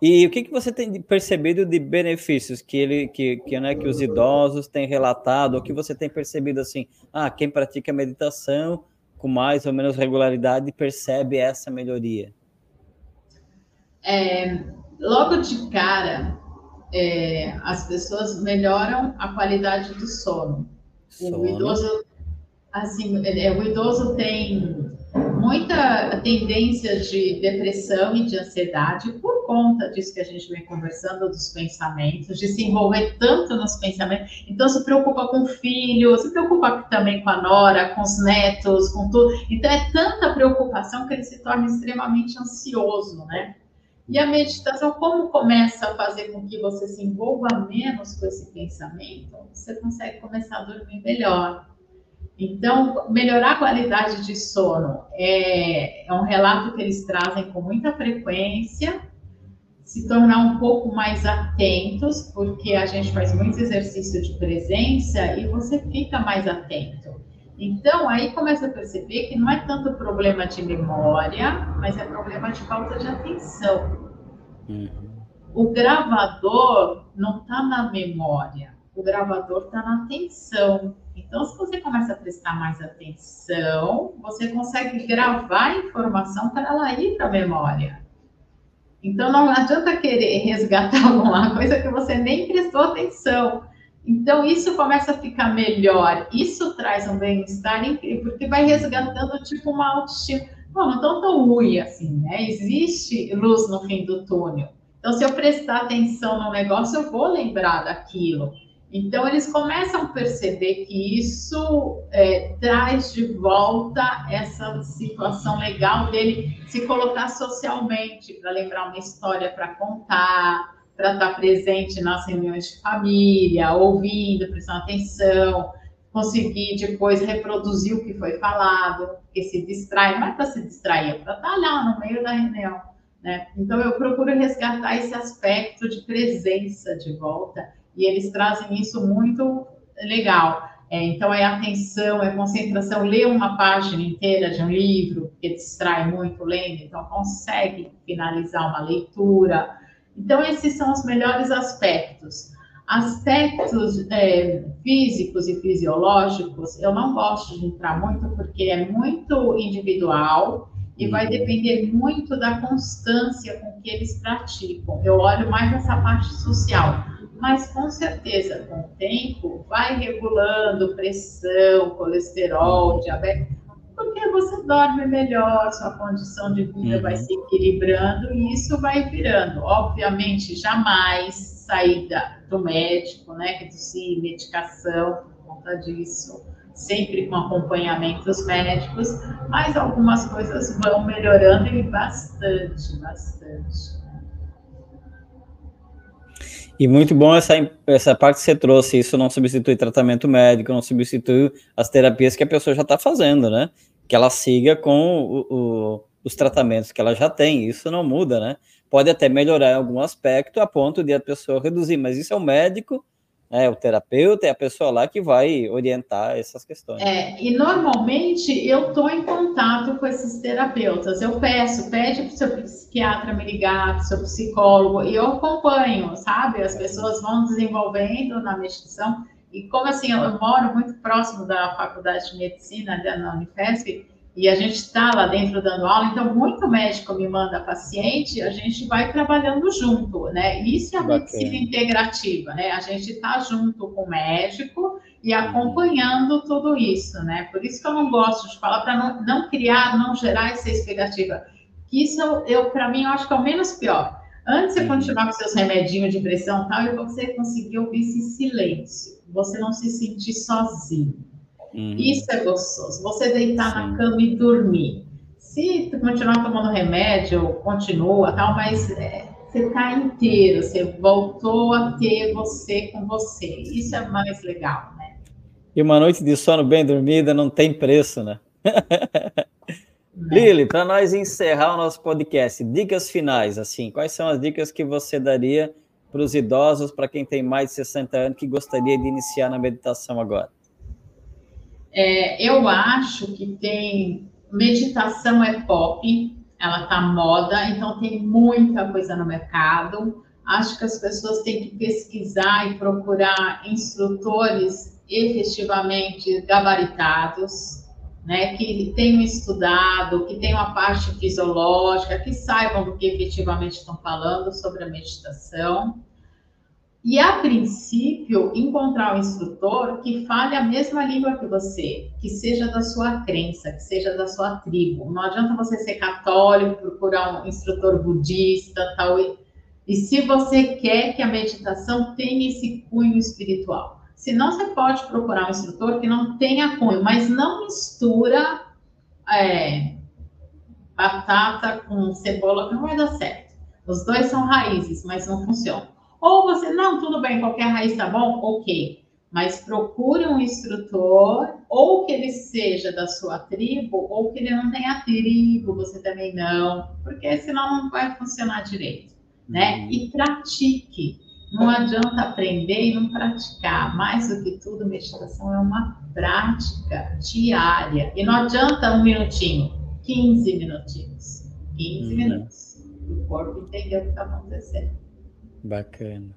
E o que, que você tem percebido de benefícios que ele que, que, né, que os idosos têm relatado, ou que você tem percebido assim, ah, quem pratica meditação com mais ou menos regularidade percebe essa melhoria? É, logo de cara, é, as pessoas melhoram a qualidade do sono. sono. O idoso, assim, é, o idoso tem muita tendência de depressão e de ansiedade por conta disso que a gente vem conversando, dos pensamentos, de se envolver tanto nos pensamentos. Então, se preocupa com o filho, se preocupa também com a nora, com os netos, com tudo. Então, é tanta preocupação que ele se torna extremamente ansioso, né? E a meditação, como começa a fazer com que você se envolva menos com esse pensamento, você consegue começar a dormir melhor. Então, melhorar a qualidade de sono é, é um relato que eles trazem com muita frequência, se tornar um pouco mais atentos, porque a gente faz muito exercício de presença e você fica mais atento. Então, aí começa a perceber que não é tanto problema de memória, mas é problema de falta de atenção. Uhum. O gravador não está na memória, o gravador está na atenção. Então, se você começa a prestar mais atenção, você consegue gravar a informação para ela ir para a memória. Então, não adianta querer resgatar alguma coisa que você nem prestou atenção. Então, isso começa a ficar melhor. Isso traz um bem-estar incrível, porque vai resgatando, tipo, uma autoestima. Bom, não tão tão ruim assim, né? Existe luz no fim do túnel. Então, se eu prestar atenção no negócio, eu vou lembrar daquilo. Então, eles começam a perceber que isso é, traz de volta essa situação legal dele se colocar socialmente, para lembrar uma história para contar, para estar presente nas reuniões de família, ouvindo, prestando atenção, conseguir depois reproduzir o que foi falado, porque se distrai, não é para se distrair, é para estar lá no meio da reunião. Né? Então, eu procuro resgatar esse aspecto de presença de volta e eles trazem isso muito legal. É, então, é atenção, é concentração. Ler uma página inteira de um livro, que distrai muito lendo, então consegue finalizar uma leitura. Então, esses são os melhores aspectos. Aspectos é, físicos e fisiológicos, eu não gosto de entrar muito, porque é muito individual e vai uhum. depender muito da constância com que eles praticam. Eu olho mais essa parte social mas com certeza, com o tempo, vai regulando pressão, colesterol, diabetes, porque você dorme melhor, sua condição de vida uhum. vai se equilibrando e isso vai virando. Obviamente, jamais saída do médico, né, reduzir medicação por conta disso, sempre com acompanhamentos médicos, mas algumas coisas vão melhorando e bastante, bastante. E muito bom essa, essa parte que você trouxe. Isso não substitui tratamento médico, não substitui as terapias que a pessoa já está fazendo, né? Que ela siga com o, o, os tratamentos que ela já tem. Isso não muda, né? Pode até melhorar em algum aspecto a ponto de a pessoa reduzir, mas isso é o médico é, o terapeuta é a pessoa lá que vai orientar essas questões. É, e normalmente eu estou em contato com esses terapeutas. Eu peço, pede para o seu psiquiatra me ligar, para o seu psicólogo, e eu acompanho, sabe? As pessoas vão desenvolvendo na meditação. E como assim, eu moro muito próximo da faculdade de medicina da Unifesp, e a gente está lá dentro dando aula, então muito médico me manda paciente, a gente vai trabalhando junto, né? Isso é a Bacana. medicina integrativa, né? A gente está junto com o médico e uhum. acompanhando tudo isso, né? Por isso que eu não gosto de falar para não, não, criar, não gerar essa expectativa. Que isso eu, para mim, eu acho que é o menos pior. Antes de você uhum. continuar com seus remedinhos de pressão e tal, e você conseguir ouvir esse silêncio, você não se sentir sozinho. Uhum. Isso é gostoso. Você deitar Sim. na cama e dormir. Se continuar tomando remédio, continua, tal, mas é, você está inteiro, você voltou a ter você com você. Isso é mais legal, né? E uma noite de sono bem dormida não tem preço, né? Lili, para nós encerrar o nosso podcast, dicas finais, assim, quais são as dicas que você daria para os idosos, para quem tem mais de 60 anos, que gostaria de iniciar na meditação agora? É, eu acho que tem meditação é pop, ela está moda, então tem muita coisa no mercado. Acho que as pessoas têm que pesquisar e procurar instrutores efetivamente gabaritados, né, que tenham estudado, que tenham a parte fisiológica, que saibam do que efetivamente estão falando sobre a meditação. E, a princípio, encontrar um instrutor que fale a mesma língua que você, que seja da sua crença, que seja da sua tribo. Não adianta você ser católico, procurar um instrutor budista, tal. E se você quer que a meditação tenha esse cunho espiritual. Senão, você pode procurar um instrutor que não tenha cunho, mas não mistura é, batata com cebola, não vai dar certo. Os dois são raízes, mas não funcionam. Ou você, não, tudo bem, qualquer raiz tá bom, ok. Mas procure um instrutor, ou que ele seja da sua tribo, ou que ele não tenha tribo, você também não, porque senão não vai funcionar direito, né? Uhum. E pratique. Não adianta aprender e não praticar. Mais do que tudo, meditação é uma prática diária. E não adianta um minutinho, 15 minutinhos. 15 uhum. minutos. O corpo entendeu o que está acontecendo. Bacana.